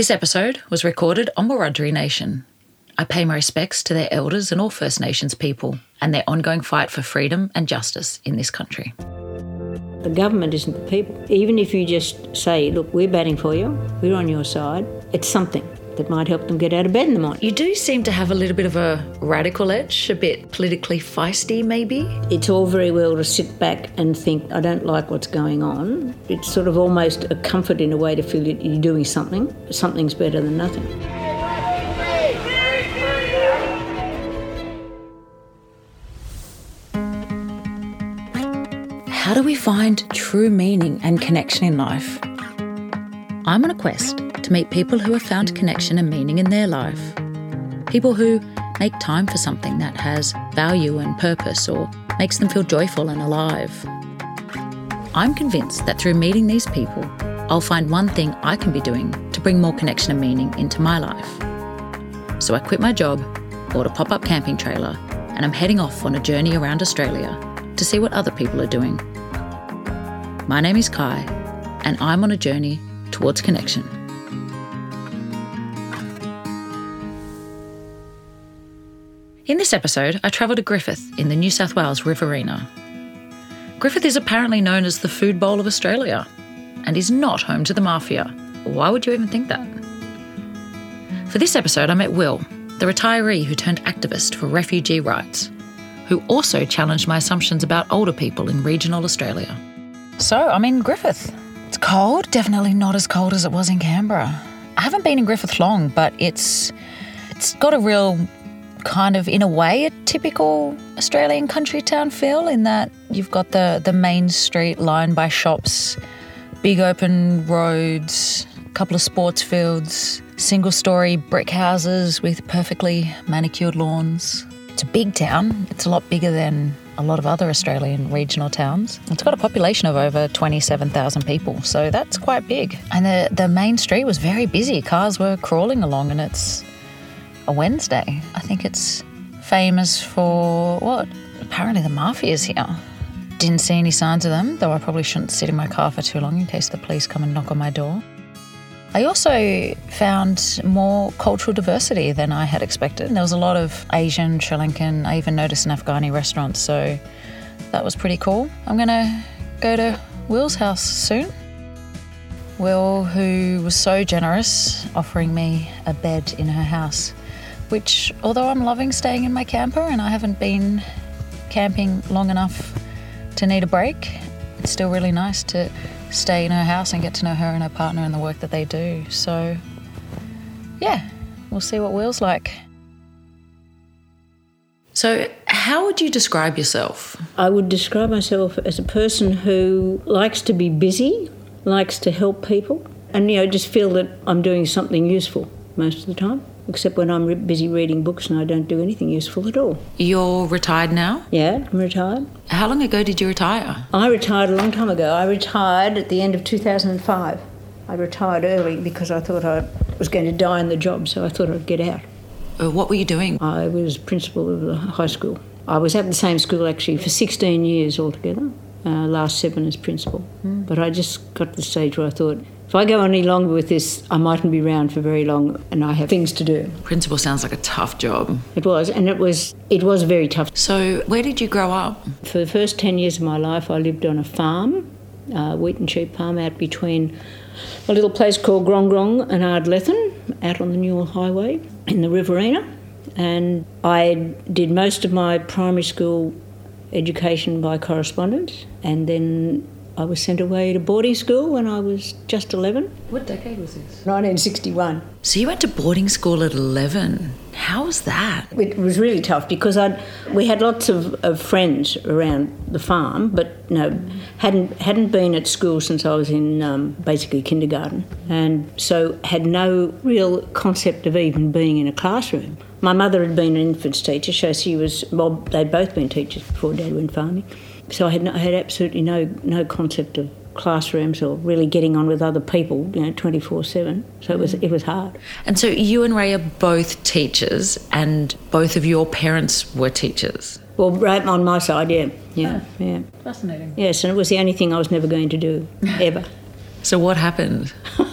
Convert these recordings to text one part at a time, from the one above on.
This episode was recorded on Wiradjuri Nation. I pay my respects to their elders and all First Nations people and their ongoing fight for freedom and justice in this country. The government isn't the people. Even if you just say, look, we're batting for you, we're on your side, it's something that might help them get out of bed in the morning. You do seem to have a little bit of a radical edge, a bit politically feisty, maybe. It's all very well to sit back and think, I don't like what's going on. It's sort of almost a comfort in a way to feel that you're doing something. Something's better than nothing. How do we find true meaning and connection in life? I'm on a quest to meet people who have found connection and meaning in their life. People who make time for something that has value and purpose or makes them feel joyful and alive. I'm convinced that through meeting these people, I'll find one thing I can be doing to bring more connection and meaning into my life. So I quit my job, bought a pop up camping trailer, and I'm heading off on a journey around Australia to see what other people are doing. My name is Kai, and I'm on a journey towards connection. In this episode, I travel to Griffith in the New South Wales Riverina. Griffith is apparently known as the food bowl of Australia and is not home to the mafia. Why would you even think that? For this episode, I met Will, the retiree who turned activist for refugee rights, who also challenged my assumptions about older people in regional Australia. So, I'm in Griffith. It's cold, definitely not as cold as it was in Canberra. I haven't been in Griffith long, but it's it's got a real kind of in a way a typical Australian country town feel in that you've got the the main street lined by shops, big open roads, a couple of sports fields, single story brick houses with perfectly manicured lawns. It's a big town. It's a lot bigger than a lot of other Australian regional towns. It's got a population of over 27,000 people, so that's quite big. And the, the main street was very busy. Cars were crawling along, and it's a Wednesday. I think it's famous for what? Apparently, the mafia's here. Didn't see any signs of them, though I probably shouldn't sit in my car for too long in case the police come and knock on my door. I also found more cultural diversity than I had expected. There was a lot of Asian, Sri Lankan, I even noticed an Afghani restaurant, so that was pretty cool. I'm gonna go to Will's house soon. Will, who was so generous, offering me a bed in her house, which, although I'm loving staying in my camper and I haven't been camping long enough to need a break, it's still really nice to stay in her house and get to know her and her partner and the work that they do. So, yeah, we'll see what Will's like. So, how would you describe yourself? I would describe myself as a person who likes to be busy, likes to help people, and you know, just feel that I'm doing something useful most of the time. Except when I'm re- busy reading books and I don't do anything useful at all. You're retired now? Yeah, I'm retired. How long ago did you retire? I retired a long time ago. I retired at the end of 2005. I retired early because I thought I was going to die in the job, so I thought I'd get out. Uh, what were you doing? I was principal of the high school. I was at the same school actually for 16 years altogether, uh, last seven as principal. Mm. But I just got to the stage where I thought, if I go any longer with this, I mightn't be around for very long, and I have things to do. Principal sounds like a tough job. It was, and it was it was very tough. So, where did you grow up? For the first ten years of my life, I lived on a farm, a wheat and sheep farm out between a little place called Grong Grong and Ardlethan, out on the Newell Highway in the Riverina, and I did most of my primary school education by correspondence, and then I was sent away to boarding school when I was just 11. What decade was this? 1961. So you went to boarding school at 11. How was that? It was really tough because I'd, we had lots of, of friends around the farm, but no, hadn't hadn't been at school since I was in um, basically kindergarten, and so had no real concept of even being in a classroom. My mother had been an infants teacher, so she was. Well, they'd both been teachers before Dad went farming. So I had, no, I had absolutely no, no concept of classrooms or really getting on with other people, you know, 24 7. So it was, mm. it was hard. And so you and Ray are both teachers, and both of your parents were teachers? Well, right on my side, yeah. Yeah, oh, yeah. Fascinating. Yes, and it was the only thing I was never going to do, ever. so what happened?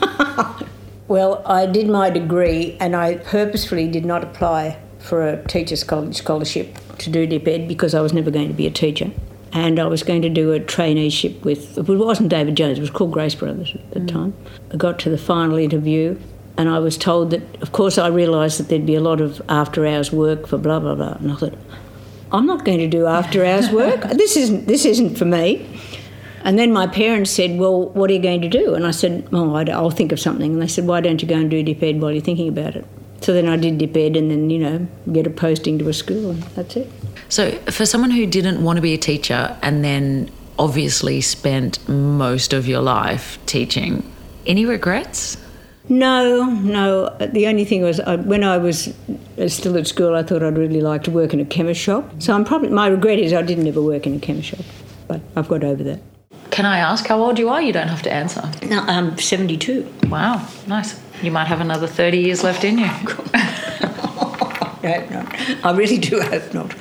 Well, I did my degree and I purposefully did not apply for a teacher's college scholarship to do dip ed because I was never going to be a teacher. And I was going to do a traineeship with, it wasn't David Jones, it was called Grace Brothers at the mm. time. I got to the final interview and I was told that, of course, I realised that there'd be a lot of after hours work for blah, blah, blah. And I thought, I'm not going to do after hours work. this, isn't, this isn't for me. And then my parents said, Well, what are you going to do? And I said, Oh, I'll think of something. And they said, Why don't you go and do dip ed while you're thinking about it? So then I did dip ed and then, you know, get a posting to a school and that's it. So for someone who didn't want to be a teacher and then obviously spent most of your life teaching, any regrets? No, no. The only thing was I, when I was uh, still at school, I thought I'd really like to work in a chemist shop. So I'm probably my regret is I didn't ever work in a chemist shop, but I've got over that. Can I ask how old you are? You don't have to answer. No, I'm 72. Wow, nice. You might have another 30 years left in you. I hope not. I really do hope not.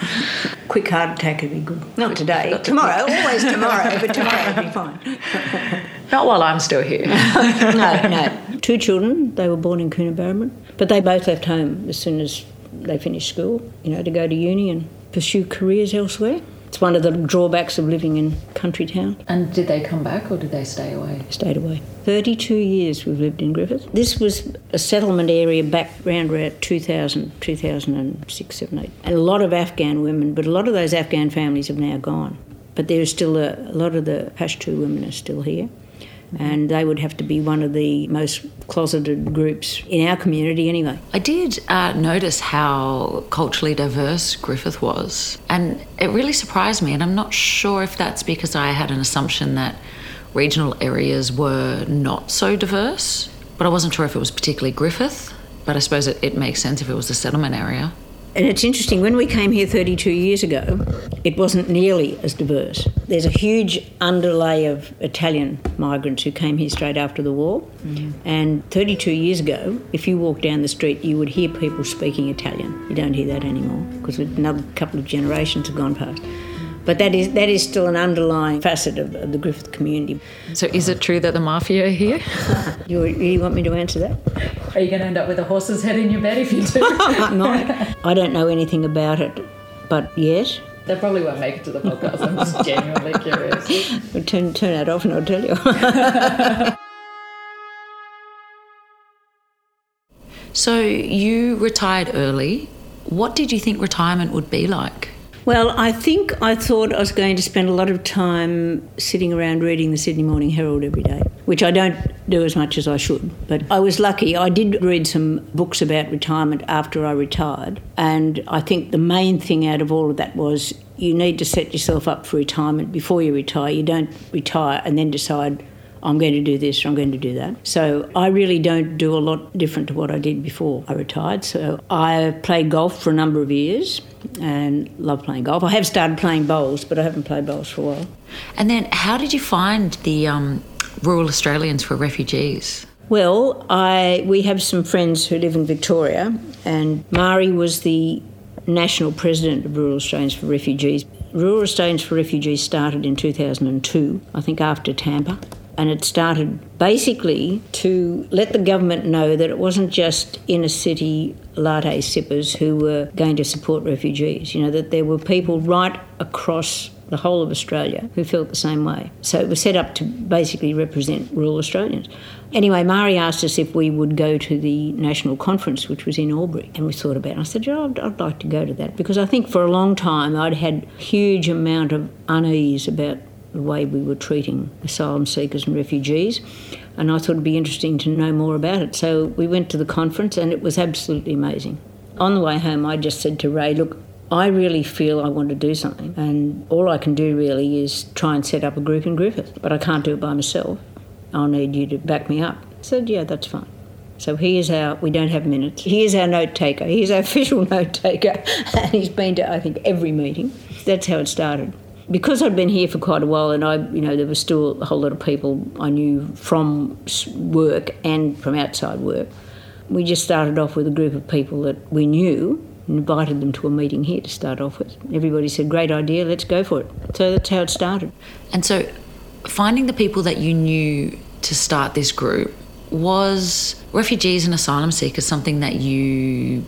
Quick heart attack would be good. Not today. tomorrow, always tomorrow, but tomorrow would be fine. Not while I'm still here. no, no. Two children, they were born in Coonabarabran, but they both left home as soon as they finished school, you know, to go to uni and pursue careers elsewhere. It's one of the drawbacks of living in country town. And did they come back or did they stay away? Stayed away. 32 years we've lived in Griffith. This was a settlement area back around about 2000, 2006, 7, 8. And a lot of Afghan women, but a lot of those Afghan families have now gone. But there is still a, a lot of the Pashto women are still here and they would have to be one of the most closeted groups in our community anyway. I did uh, notice how culturally diverse Griffith was, and it really surprised me. And I'm not sure if that's because I had an assumption that regional areas were not so diverse, but I wasn't sure if it was particularly Griffith. But I suppose it, it makes sense if it was a settlement area. And it's interesting, when we came here 32 years ago, it wasn't nearly as diverse. There's a huge underlay of Italian migrants who came here straight after the war. Mm. And 32 years ago, if you walked down the street, you would hear people speaking Italian. You don't hear that anymore because another couple of generations have gone past. But that is that is still an underlying facet of, of the Griffith community. So, is it true that the mafia are here? you really want me to answer that? Are you going to end up with a horse's head in your bed if you do? I don't know anything about it, but yes. They probably won't make it to the podcast. I'm just genuinely curious. Well, turn turn that off, and I'll tell you. so you retired early. What did you think retirement would be like? Well, I think I thought I was going to spend a lot of time sitting around reading the Sydney Morning Herald every day, which I don't do as much as I should. But I was lucky. I did read some books about retirement after I retired. And I think the main thing out of all of that was you need to set yourself up for retirement before you retire. You don't retire and then decide I'm going to do this or I'm going to do that. So I really don't do a lot different to what I did before I retired. So I played golf for a number of years and love playing golf. I have started playing bowls, but I haven't played bowls for a while. And then how did you find the um, Rural Australians for Refugees? Well, I we have some friends who live in Victoria, and Mari was the national president of Rural Australians for Refugees. Rural Australians for Refugees started in 2002, I think after Tampa and it started basically to let the government know that it wasn't just inner city latte sippers who were going to support refugees, you know, that there were people right across the whole of Australia who felt the same way. So it was set up to basically represent rural Australians. Anyway, Mari asked us if we would go to the national conference, which was in Albury, and we thought about it. I said, yeah, I'd, I'd like to go to that because I think for a long time I'd had huge amount of unease about the way we were treating asylum seekers and refugees. And I thought it'd be interesting to know more about it. So we went to the conference and it was absolutely amazing. On the way home, I just said to Ray, look, I really feel I want to do something, and all I can do really is try and set up a group in Griffith, but I can't do it by myself. I'll need you to back me up. I said, Yeah, that's fine. So he is our, we don't have minutes, he is our note taker, he is our official note taker, and he's been to, I think, every meeting. That's how it started because I'd been here for quite a while, and I, you know, there was still a whole lot of people I knew from work and from outside work. We just started off with a group of people that we knew and invited them to a meeting here to start off with. Everybody said, "Great idea, let's go for it." So that's how it started. And so, finding the people that you knew to start this group, Was refugees and asylum seekers something that you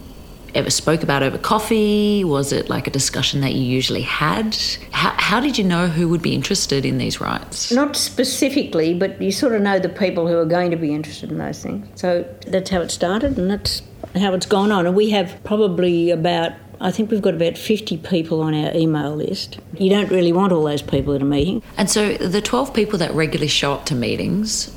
ever spoke about over coffee? Was it like a discussion that you usually had? How, how did you know who would be interested in these rights? Not specifically, but you sort of know the people who are going to be interested in those things. So that's how it started, and that's how it's gone on. And we have probably about I think we've got about 50 people on our email list. You don't really want all those people at a meeting. And so the 12 people that regularly show up to meetings,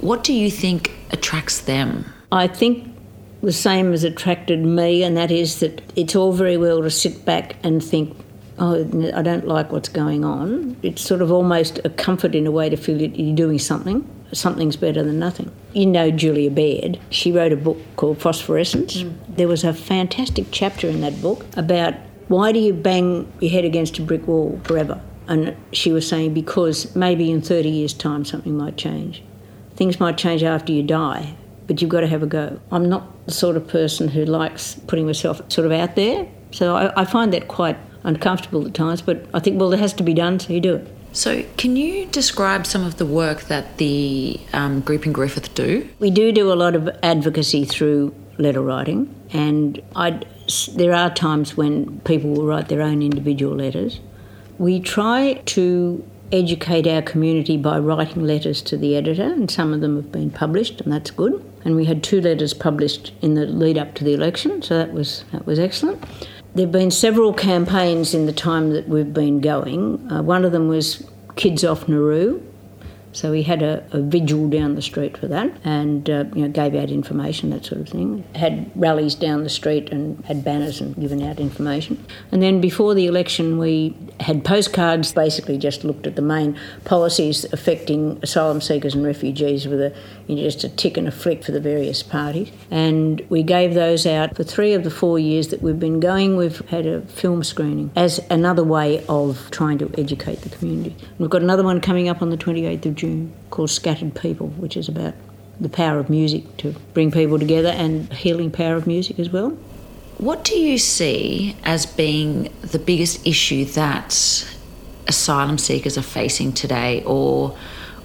what do you think attracts them? I think the same as attracted me, and that is that it's all very well to sit back and think, oh, I don't like what's going on. It's sort of almost a comfort in a way to feel that you're doing something. Something's better than nothing. You know Julia Baird. She wrote a book called Phosphorescence. Mm. There was a fantastic chapter in that book about why do you bang your head against a brick wall forever? And she was saying because maybe in 30 years' time something might change. Things might change after you die, but you've got to have a go. I'm not the sort of person who likes putting myself sort of out there, so I, I find that quite uncomfortable at times, but I think, well, it has to be done, so you do it. So, can you describe some of the work that the um, group in Griffith do? We do do a lot of advocacy through letter writing, and I'd, there are times when people will write their own individual letters. We try to educate our community by writing letters to the editor, and some of them have been published, and that's good. And we had two letters published in the lead up to the election, so that was that was excellent. There have been several campaigns in the time that we've been going. Uh, one of them was Kids Off Nauru, so we had a, a, vigil down the street for that and uh, you know, gave out information, that sort of thing. Had rallies down the street and had banners and given out information. And then before the election, we had postcards, basically just looked at the main policies affecting asylum seekers and refugees with a, you know, just a tick and a flick for the various parties. And we gave those out for three of the four years that we've been going. We've had a film screening as another way of trying to educate the community. We've got another one coming up on the 28th of June called Scattered People, which is about the power of music to bring people together and healing power of music as well. What do you see as being the biggest issue that asylum seekers are facing today, or,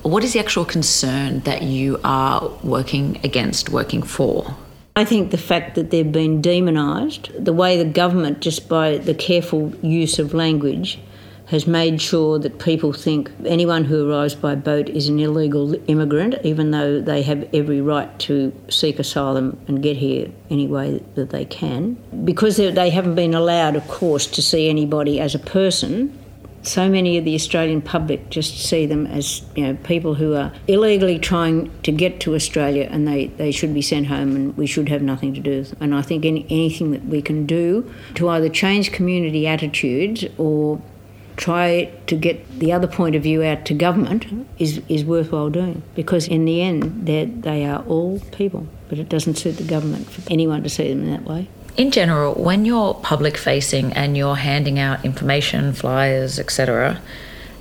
or what is the actual concern that you are working against, working for? I think the fact that they've been demonised, the way the government, just by the careful use of language, has made sure that people think anyone who arrives by boat is an illegal immigrant, even though they have every right to seek asylum and get here any way that they can. Because they haven't been allowed, of course, to see anybody as a person, so many of the Australian public just see them as you know people who are illegally trying to get to Australia and they, they should be sent home and we should have nothing to do with them. And I think any, anything that we can do to either change community attitudes or try to get the other point of view out to government is, is worthwhile doing. Because in the end they are all people but it doesn't suit the government for anyone to see them in that way. In general when you're public facing and you're handing out information flyers etc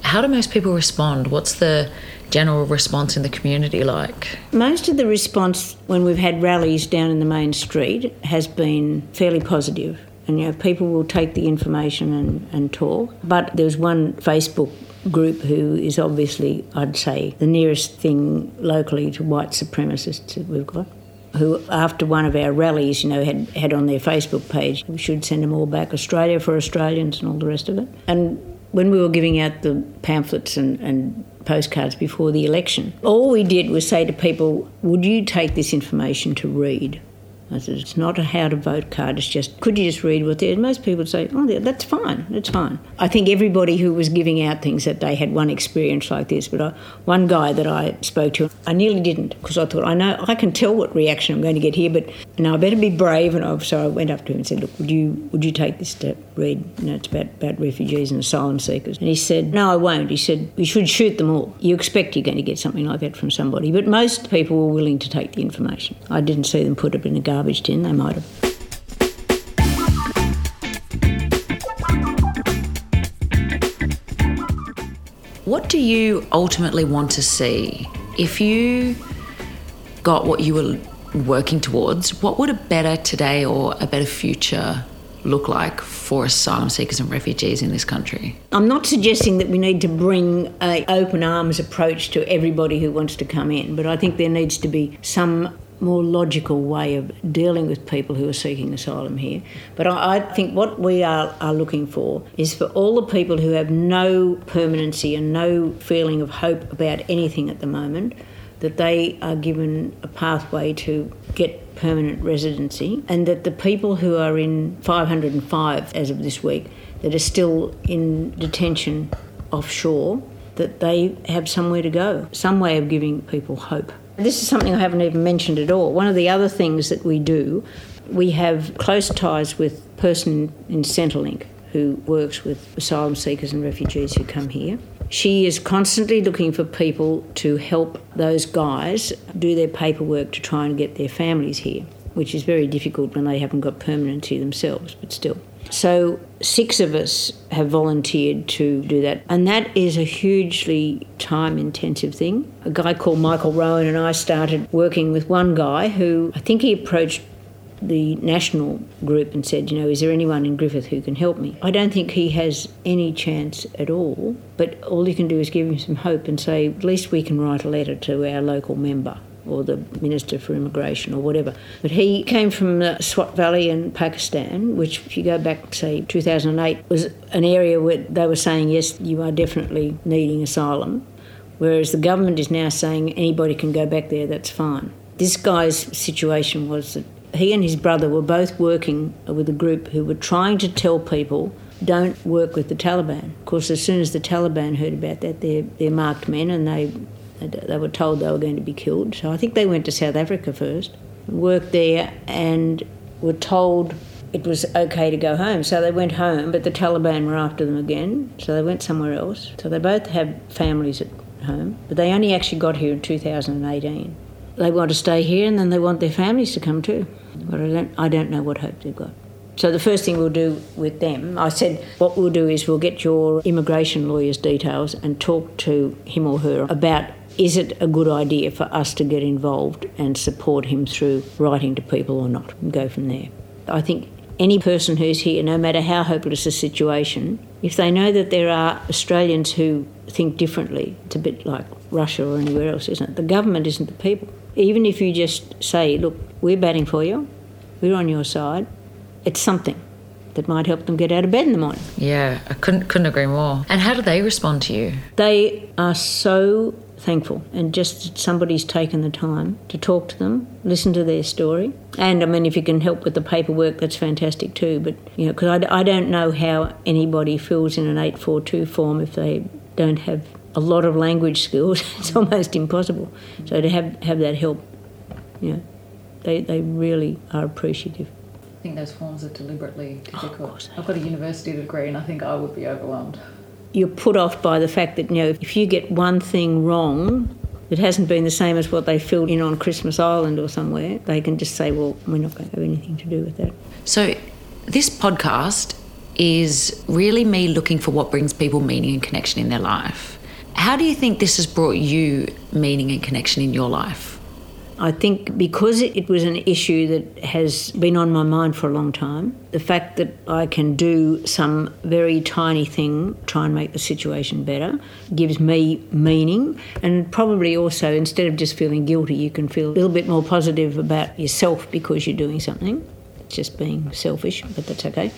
how do most people respond? What's the general response in the community like? Most of the response when we've had rallies down in the main street has been fairly positive and you know people will take the information and, and talk. But there's one Facebook group who is obviously, I'd say, the nearest thing locally to white supremacists that we've got. Who, after one of our rallies, you know, had, had on their Facebook page, we should send them all back Australia for Australians and all the rest of it. And when we were giving out the pamphlets and, and postcards before the election, all we did was say to people, Would you take this information to read? I said, it's not a how to vote card, it's just, could you just read what there is? Most people would say, oh, that's fine, that's fine. I think everybody who was giving out things that they had one experience like this, but I, one guy that I spoke to, I nearly didn't because I thought, I know, I can tell what reaction I'm going to get here, but you I better be brave. And I, so I went up to him and said, look, would you, would you take this to read? You know, it's about, about refugees and asylum seekers. And he said, no, I won't. He said, we should shoot them all. You expect you're going to get something like that from somebody, but most people were willing to take the information. I didn't see them put it in a garbage garbage tin, they might have. What do you ultimately want to see? If you got what you were working towards, what would a better today or a better future look like for asylum seekers and refugees in this country? I'm not suggesting that we need to bring a open arms approach to everybody who wants to come in, but I think there needs to be some more logical way of dealing with people who are seeking asylum here. But I, I, think what we are, are looking for is for all the people who have no permanency and no feeling of hope about anything at the moment, that they are given a pathway to get permanent residency, and that the people who are in 505 as of this week that are still in detention offshore, that they have somewhere to go, some way of giving people hope. This is something I haven't even mentioned at all. One of the other things that we do, we have close ties with a person in Centrelink who works with asylum seekers and refugees who come here. She is constantly looking for people to help those guys do their paperwork to try and get their families here, which is very difficult when they haven't got permanency themselves, but still. So, six of us have volunteered to do that, and that is a hugely time intensive thing. A guy called Michael Rowan and I started working with one guy who I think he approached the national group and said, you know, is there anyone in Griffith who can help me? I don't think he has any chance at all, but all you can do is give him some hope and say, at least we can write a letter to our local member or the Minister for Immigration or whatever. But he came from the Swat Valley in Pakistan, which, if you go back, say, 2008, was an area where they were saying, yes, you are definitely needing asylum, whereas the government is now saying anybody can go back there, that's fine. This guy's situation was that he and his brother were both working with a group who were trying to tell people don't work with the Taliban. Of course, as soon as the Taliban heard about that, they're, they're marked men and they they were told they were going to be killed. So I think they went to South Africa first, worked there, and were told it was okay to go home. So they went home, but the Taliban were after them again. So they went somewhere else. So they both have families at home, but they only actually got here in 2018. They want to stay here, and then they want their families to come too. But I don't, I don't know what hope they've got. So the first thing we'll do with them, I said, what we'll do is we'll get your immigration lawyer's details and talk to him or her about is it a good idea for us to get involved and support him through writing to people or not and go from there. I think any person who's here, no matter how hopeless the situation, if they know that there are Australians who think differently, it's a bit like Russia or anywhere else, isn't it? The government isn't the people. Even if you just say, look, we're batting for you, we're on your side, it's something that might help them get out of bed in the morning. Yeah, I couldn't couldn't agree more. And how do they respond to you? They are so thankful and just somebody's taken the time to talk to them, listen to their story. And I mean, if you can help with the paperwork, that's fantastic too. But, you know, because I, I don't know how anybody fills in an 842 form if they don't have a lot of language skills. it's almost impossible. So to have, have that help, you know, they, they really are appreciative. I think those forms are deliberately oh, difficult. Oh, I've got a university degree and I think I would be overwhelmed you're put off by the fact that, you know, if you get one thing wrong, it hasn't been the same as what they filled in on Christmas Island or somewhere, they can just say, well, we're not going to have anything to do with that. So, this podcast is really me looking for what brings people meaning and connection in their life. How do you think this has brought you meaning and connection in your life? I think because it was an issue that has been on my mind for a long time, the fact that I can do some very tiny thing, try and make the situation better, gives me meaning. And probably also, instead of just feeling guilty, you can feel a little bit more positive about yourself because you're doing something. It's just being selfish, but that's okay.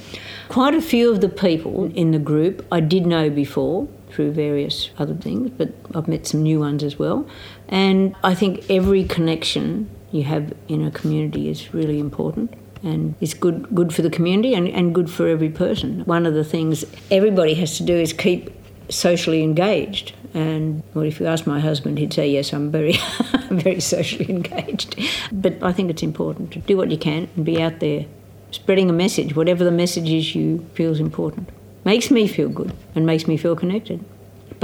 Quite a few of the people in the group I did know before through various other things, but I've met some new ones as well. And I think every connection you have in a community is really important and it's good good for the community and, and good for every person. One of the things everybody has to do is keep socially engaged. And well, if you ask my husband, he'd say yes, I'm very, very socially engaged. But I think it's important to do what you can and be out there spreading a message, whatever the message is you feel is important makes me feel good and makes me feel connected.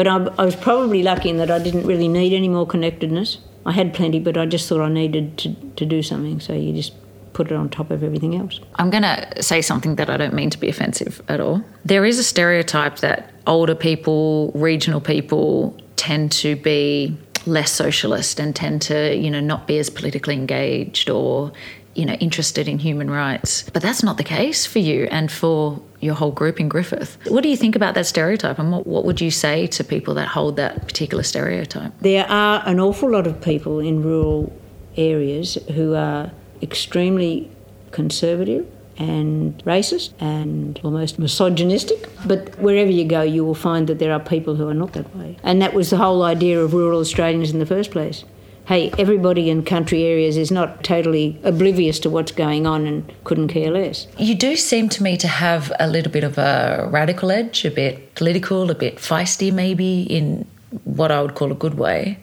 But I, I, was probably lucky in that I didn't really need any more connectedness. I had plenty, but I just thought I needed to, to do something. So you just put it on top of everything else. I'm going to say something that I don't mean to be offensive at all. There is a stereotype that older people, regional people, tend to be less socialist and tend to, you know, not be as politically engaged or you know, interested in human rights. But that's not the case for you and for your whole group in Griffith. What do you think about that stereotype and what, what would you say to people that hold that particular stereotype? There are an awful lot of people in rural areas who are extremely conservative and racist and almost misogynistic. But wherever you go, you will find that there are people who are not that way. And that was the whole idea of rural Australians in the first place. Hey, everybody in country areas is not totally oblivious to what's going on and couldn't care less. You do seem to me to have a little bit of a radical edge, a bit political, a bit feisty, maybe, in what I would call a good way.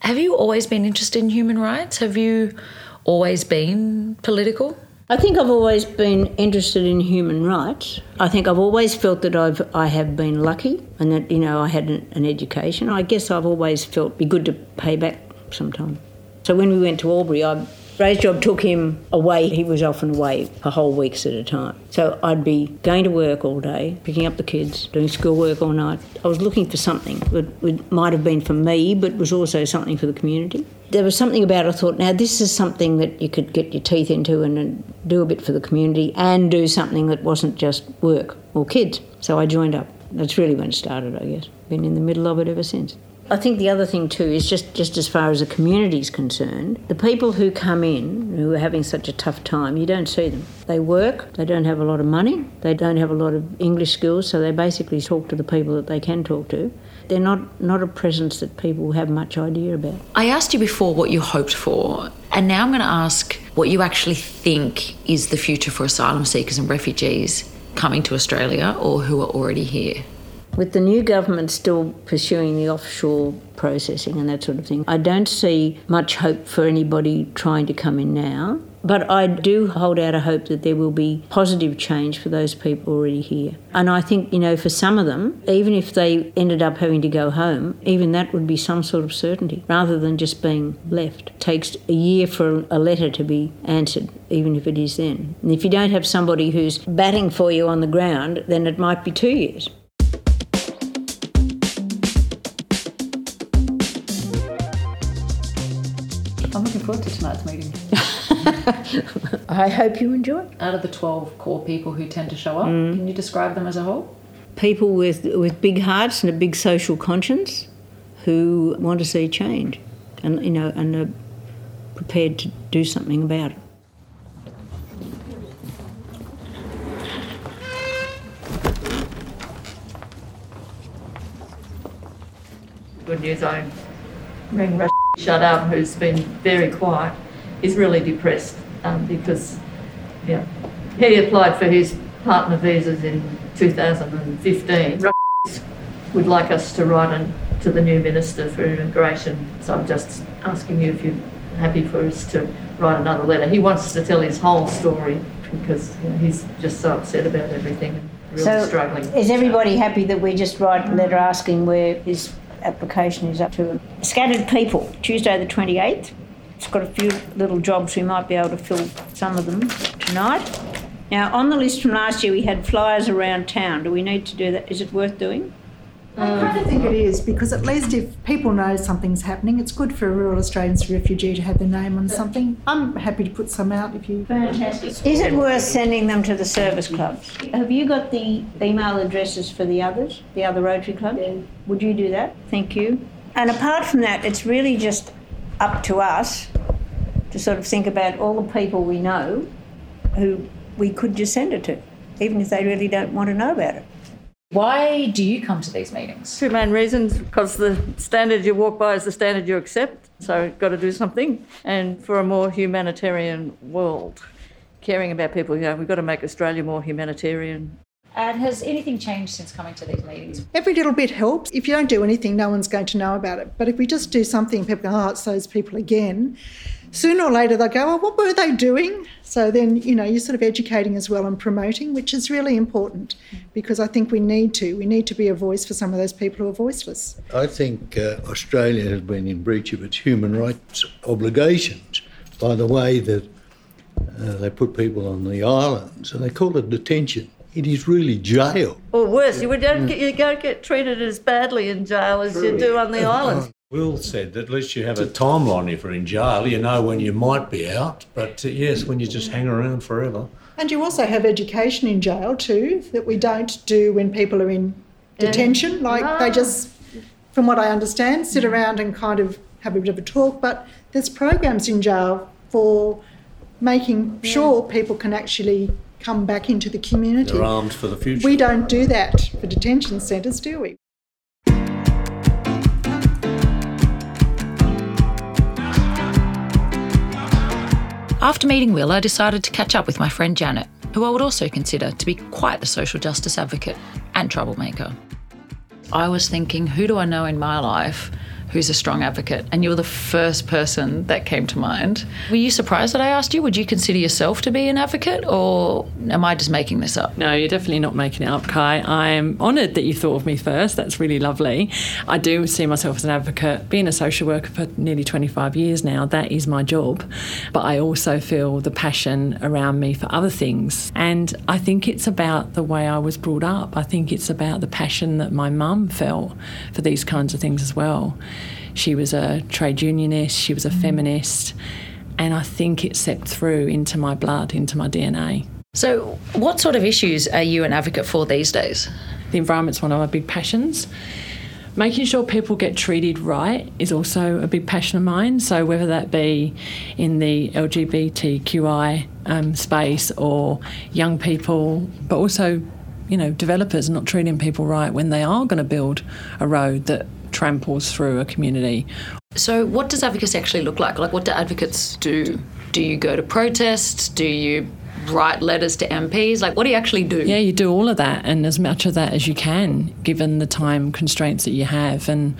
Have you always been interested in human rights? Have you always been political? I think I've always been interested in human rights. I think I've always felt that I've I have been lucky and that you know I had an, an education. I guess I've always felt it'd be good to pay back sometime. So when we went to Albury, I Ray's job took him away. He was often away for whole weeks at a time. So I'd be going to work all day, picking up the kids, doing schoolwork all night. I was looking for something that might have been for me, but was also something for the community. There was something about it, I thought, now this is something that you could get your teeth into and, and do a bit for the community and do something that wasn't just work or kids. So I joined up. That's really when it started, I guess. Been in the middle of it ever since. I think the other thing too is just, just as far as the community is concerned, the people who come in who are having such a tough time, you don't see them. They work, they don't have a lot of money, they don't have a lot of English skills, so they basically talk to the people that they can talk to. They're not, not a presence that people have much idea about. I asked you before what you hoped for, and now I'm going to ask what you actually think is the future for asylum seekers and refugees coming to Australia or who are already here. With the new government still pursuing the offshore processing and that sort of thing, I don't see much hope for anybody trying to come in now. But I do hold out a hope that there will be positive change for those people already here. And I think, you know, for some of them, even if they ended up having to go home, even that would be some sort of certainty rather than just being left. It takes a year for a letter to be answered, even if it is then. And if you don't have somebody who's batting for you on the ground, then it might be two years. Forward to tonight's meeting. I hope you enjoy. Out of the 12 core people who tend to show up, mm. can you describe them as a whole? People with, with big hearts and a big social conscience who want to see change and, you know, and are prepared to do something about it. good news. I rang Rush Shut Up, who's been very quiet. He's really depressed um, because yeah, he applied for his partner visas in 2015. Rush would like us to write in to the new Minister for Immigration. So I'm just asking you if you're happy for us to write another letter. He wants to tell his whole story because you know, he's just so upset about everything and really So, struggling. is everybody happy that we just write a letter asking where his application is up to? Scattered People, Tuesday the 28th. It's got a few little jobs, we might be able to fill some of them tonight. Now, on the list from last year, we had flyers around town. Do we need to do that? Is it worth doing? I um, kind of think it is because at least if people know something's happening, it's good for a rural Australian refugee to have their name on something. I'm happy to put some out if you. Fantastic. Is it worth sending them to the service clubs? Have you got the email addresses for the others, the other Rotary clubs? Would you do that? Thank you. And apart from that, it's really just up to us to sort of think about all the people we know who we could just send it to, even if they really don't want to know about it. Why do you come to these meetings? Two main reasons because the standard you walk by is the standard you accept, so got to do something. And for a more humanitarian world, caring about people, you know, we've got to make Australia more humanitarian. And has anything changed since coming to these meetings? Every little bit helps. If you don't do anything, no one's going to know about it. But if we just do something, people go, oh, it's those people again. Sooner or later, they'll go, oh, what were they doing? So then, you know, you're sort of educating as well and promoting, which is really important because I think we need to. We need to be a voice for some of those people who are voiceless. I think uh, Australia has been in breach of its human rights obligations by the way that uh, they put people on the islands and they call it detention. It is really jail. Or worse, you don't get, you don't get treated as badly in jail as you do on the islands. Will said that at least you have a timeline if you're in jail. You know when you might be out, but uh, yes, when you just hang around forever. And you also have education in jail too that we don't do when people are in detention. Like they just, from what I understand, sit around and kind of have a bit of a talk. But there's programs in jail for making sure people can actually come back into the community. They're armed for the future. We don't do that for detention centres, do we? After meeting Will, I decided to catch up with my friend Janet, who I would also consider to be quite the social justice advocate and troublemaker. I was thinking, who do I know in my life who's a strong advocate? And you were the first person that came to mind. Were you surprised that I asked you? Would you consider yourself to be an advocate, or am I just making this up? No, you're definitely not making it up, Kai. I'm honoured that you thought of me first. That's really lovely. I do see myself as an advocate. Being a social worker for nearly 25 years now, that is my job. But I also feel the passion around me for other things. And I think it's about the way I was brought up. I think it's about the passion that my mum felt for these kinds of things as well. She was a trade unionist, she was a feminist, and I think it seeped through into my blood, into my DNA. So, what sort of issues are you an advocate for these days? The environment's one of my big passions. Making sure people get treated right is also a big passion of mine. So, whether that be in the LGBTQI um, space or young people, but also, you know, developers not treating people right when they are going to build a road that tramples through a community. So, what does advocacy actually look like? Like, what do advocates do? Do you go to protests? Do you write letters to MPs? Like, what do you actually do? Yeah, you do all of that and as much of that as you can, given the time constraints that you have. And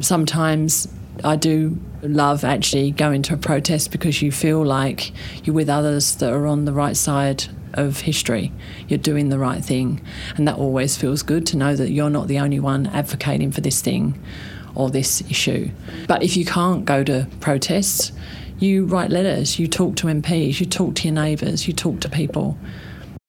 sometimes I do love actually going to a protest because you feel like you're with others that are on the right side of history. You're doing the right thing. And that always feels good to know that you're not the only one advocating for this thing or this issue. But if you can't go to protests, you write letters, you talk to MPs, you talk to your neighbours, you talk to people.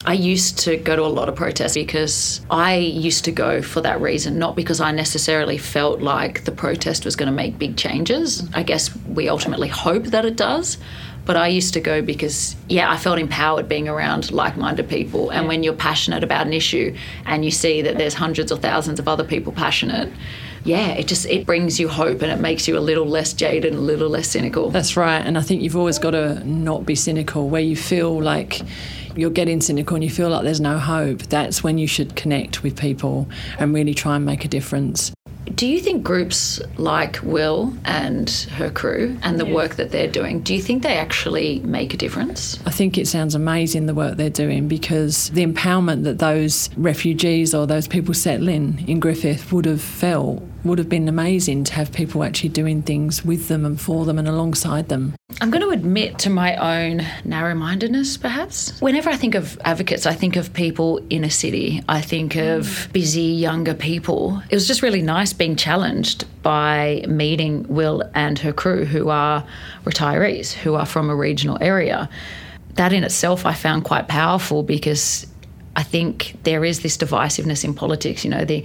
I used to go to a lot of protests because I used to go for that reason, not because I necessarily felt like the protest was going to make big changes. I guess we ultimately hope that it does. But I used to go because, yeah, I felt empowered being around like minded people. And when you're passionate about an issue and you see that there's hundreds or thousands of other people passionate, yeah, it just it brings you hope and it makes you a little less jaded and a little less cynical. That's right. And I think you've always got to not be cynical where you feel like you're getting cynical and you feel like there's no hope. That's when you should connect with people and really try and make a difference. Do you think groups like Will and her crew and the work that they're doing, do you think they actually make a difference? I think it sounds amazing the work they're doing because the empowerment that those refugees or those people settling in Griffith would have felt would have been amazing to have people actually doing things with them and for them and alongside them. I'm going to admit to my own narrow mindedness, perhaps. Whenever I think of advocates, I think of people in a city, I think of busy younger people. It was just really nice being challenged by meeting Will and her crew, who are retirees, who are from a regional area. That in itself I found quite powerful because I think there is this divisiveness in politics, you know, the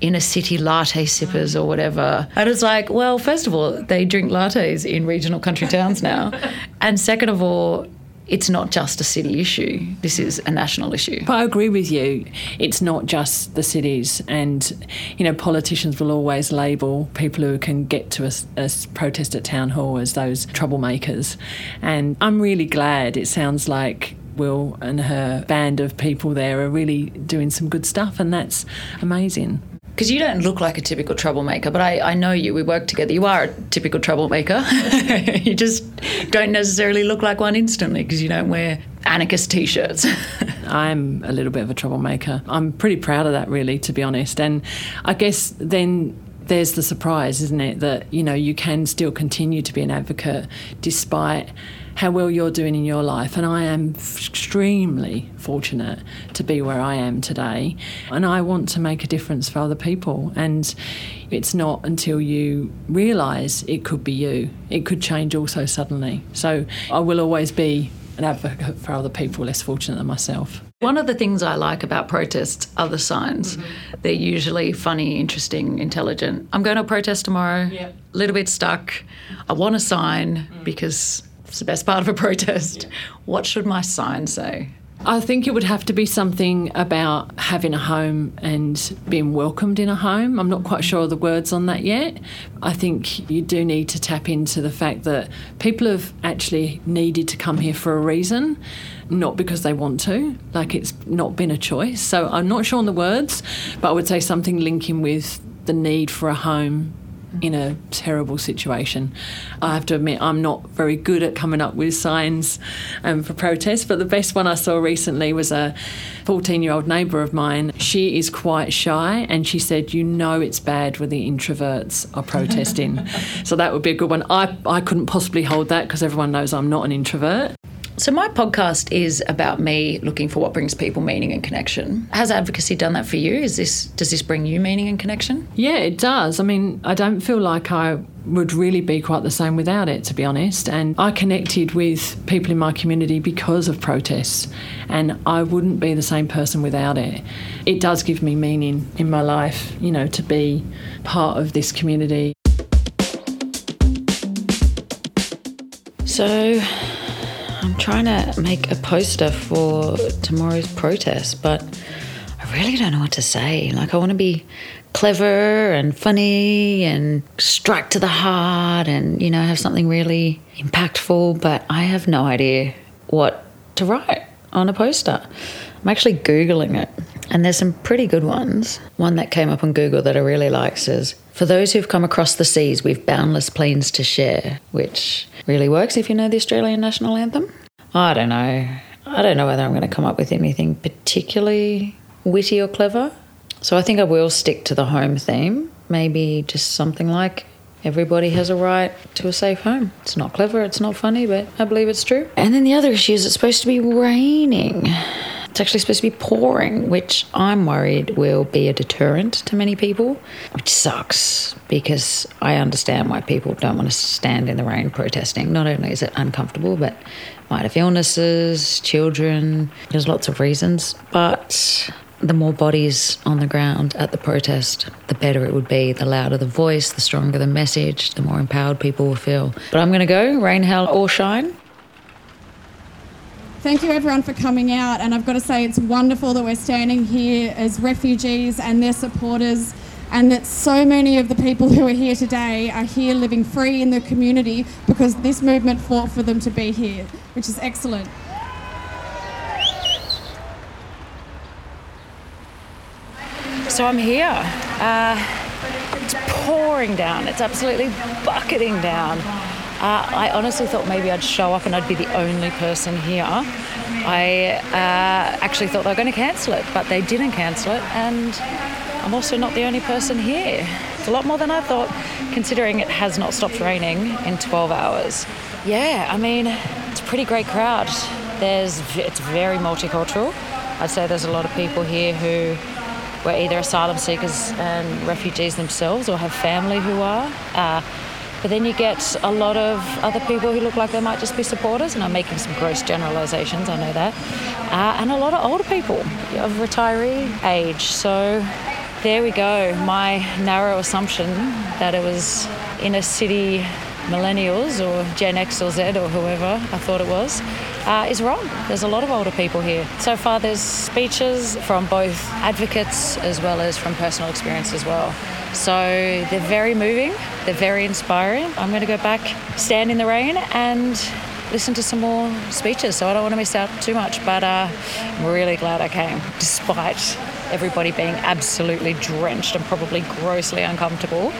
inner city latte sippers or whatever. And it's like, well, first of all, they drink lattes in regional country towns now. and second of all, it's not just a city issue. This is a national issue. But I agree with you. It's not just the cities, and you know, politicians will always label people who can get to a, a protest at town hall as those troublemakers. And I'm really glad. It sounds like Will and her band of people there are really doing some good stuff, and that's amazing. Because you don't look like a typical troublemaker, but I, I know you. We work together. You are a typical troublemaker. you just don't necessarily look like one instantly because you don't wear anarchist t shirts. I'm a little bit of a troublemaker. I'm pretty proud of that, really, to be honest. And I guess then there's the surprise, isn't it, that you know you can still continue to be an advocate despite how well you're doing in your life. And I am extremely fortunate to be where I am today. And I want to make a difference for other people. And it's not until you realise it could be you, it could change also suddenly. So I will always be an advocate for other people less fortunate than myself. One of the things I like about protests are the signs. Mm-hmm. They're usually funny, interesting, intelligent. I'm going to a protest tomorrow, a little bit stuck. I want a sign mm. because it's the best part of a protest. What should my sign say? I think it would have to be something about having a home and being welcomed in a home. I'm not quite mm-hmm. sure of the words on that yet. I think you do need to tap into the fact that people have actually needed to come here for a reason, not because they want to. Like it's not been a choice. So I'm not sure on the words, but I would say something linking with the need for a home in a terrible situation. I have to admit, I'm not very good at coming up with signs um, for protests, but the best one I saw recently was a 14 year old neighbour of mine. She is quite shy, and she said, You know, it's bad when the introverts are protesting. so that would be a good one. I, I couldn't possibly hold that because everyone knows I'm not an introvert. So, my podcast is about me looking for what brings people meaning and connection. Has advocacy done that for you? Is this does this bring you meaning and connection? Yeah, it does. I mean, I don't feel like I would really be quite the same without it, to be honest. And I connected with people in my community because of protests, and I wouldn't be the same person without it. It does give me meaning in my life, you know, to be part of this community. So, I'm trying to make a poster for tomorrow's protest, but I really don't know what to say. Like, I want to be clever and funny and strike to the heart and, you know, have something really impactful, but I have no idea what to write on a poster. I'm actually Googling it, and there's some pretty good ones. One that came up on Google that I really like says, For those who've come across the seas, we've boundless plains to share, which really works if you know the Australian national anthem. I don't know. I don't know whether I'm going to come up with anything particularly witty or clever. So I think I will stick to the home theme. Maybe just something like everybody has a right to a safe home. It's not clever, it's not funny, but I believe it's true. And then the other issue is it's supposed to be raining. It's actually supposed to be pouring, which I'm worried will be a deterrent to many people, which sucks because I understand why people don't want to stand in the rain protesting. Not only is it uncomfortable, but might have illnesses, children, there's lots of reasons. But the more bodies on the ground at the protest, the better it would be. The louder the voice, the stronger the message, the more empowered people will feel. But I'm going to go, rain, hail, or shine. Thank you everyone for coming out and I've got to say it's wonderful that we're standing here as refugees and their supporters and that so many of the people who are here today are here living free in the community because this movement fought for them to be here, which is excellent. So I'm here. Uh, it's pouring down. It's absolutely bucketing down. Uh, I honestly thought maybe I'd show up and I'd be the only person here. I uh, actually thought they were going to cancel it, but they didn't cancel it, and I'm also not the only person here. It's a lot more than I thought, considering it has not stopped raining in 12 hours. Yeah, I mean, it's a pretty great crowd. There's, it's very multicultural. I'd say there's a lot of people here who were either asylum seekers and refugees themselves or have family who are. Uh, but then you get a lot of other people who look like they might just be supporters, and I'm making some gross generalisations, I know that. Uh, and a lot of older people of retiree age. So there we go. My narrow assumption that it was inner city millennials or Gen X or Z or whoever I thought it was, uh, is wrong. There's a lot of older people here. So far, there's speeches from both advocates as well as from personal experience as well. So they're very moving, they're very inspiring. I'm going to go back, stand in the rain, and listen to some more speeches. So I don't want to miss out too much, but uh, I'm really glad I came, despite everybody being absolutely drenched and probably grossly uncomfortable.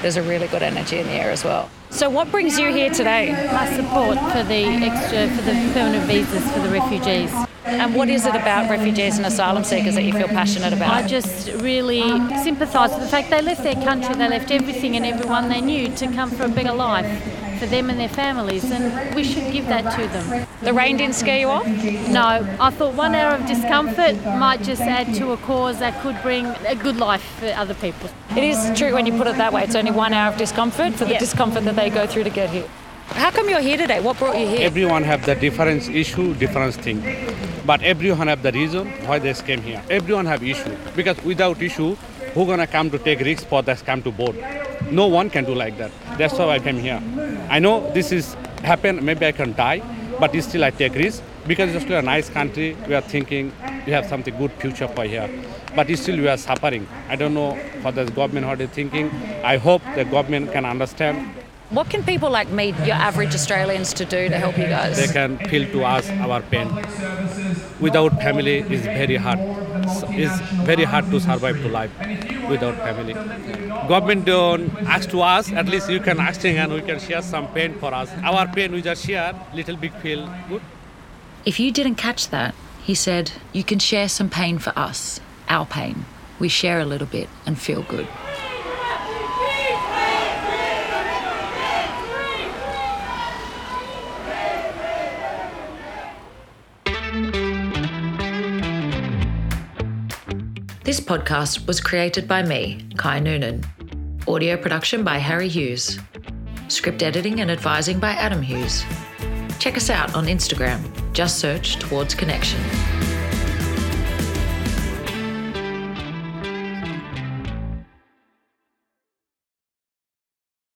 There's a really good energy in the air as well. So, what brings you here today? My support for the extra, for the permanent visas for the refugees. And what is it about refugees and asylum seekers that you feel passionate about? I just really sympathise with the fact they left their country, they left everything and everyone they knew to come for a better life for them and their families, and we should give that to them. The rain didn't scare you off? No, I thought one hour of discomfort might just add to a cause that could bring a good life for other people. It is true when you put it that way. It's only one hour of discomfort for the discomfort that they go through to get here. How come you're here today? What brought you here? Everyone have the different issue, different thing. But everyone have the reason why they came here. Everyone have issue because without issue, who gonna come to take risks for this come to board? No one can do like that. That's why I came here. I know this is happen. Maybe I can die, but still I take risk because it's still a nice country. We are thinking we have something good future for here, but still we are suffering. I don't know what the government how they thinking. I hope the government can understand What can people like me, your average Australians, to do to help you guys? they can feel to us our pain. Without family is very hard. It's very hard to survive to life without family. Government ask to us. At least you can ask and we can share some pain for us. Our pain we just share. Little big feel good. If you didn't catch that, he said, you can share some pain for us, our pain. We share a little bit and feel good. This podcast was created by me, Kai Noonan. Audio production by Harry Hughes. Script editing and advising by Adam Hughes. Check us out on Instagram. Just search Towards Connection.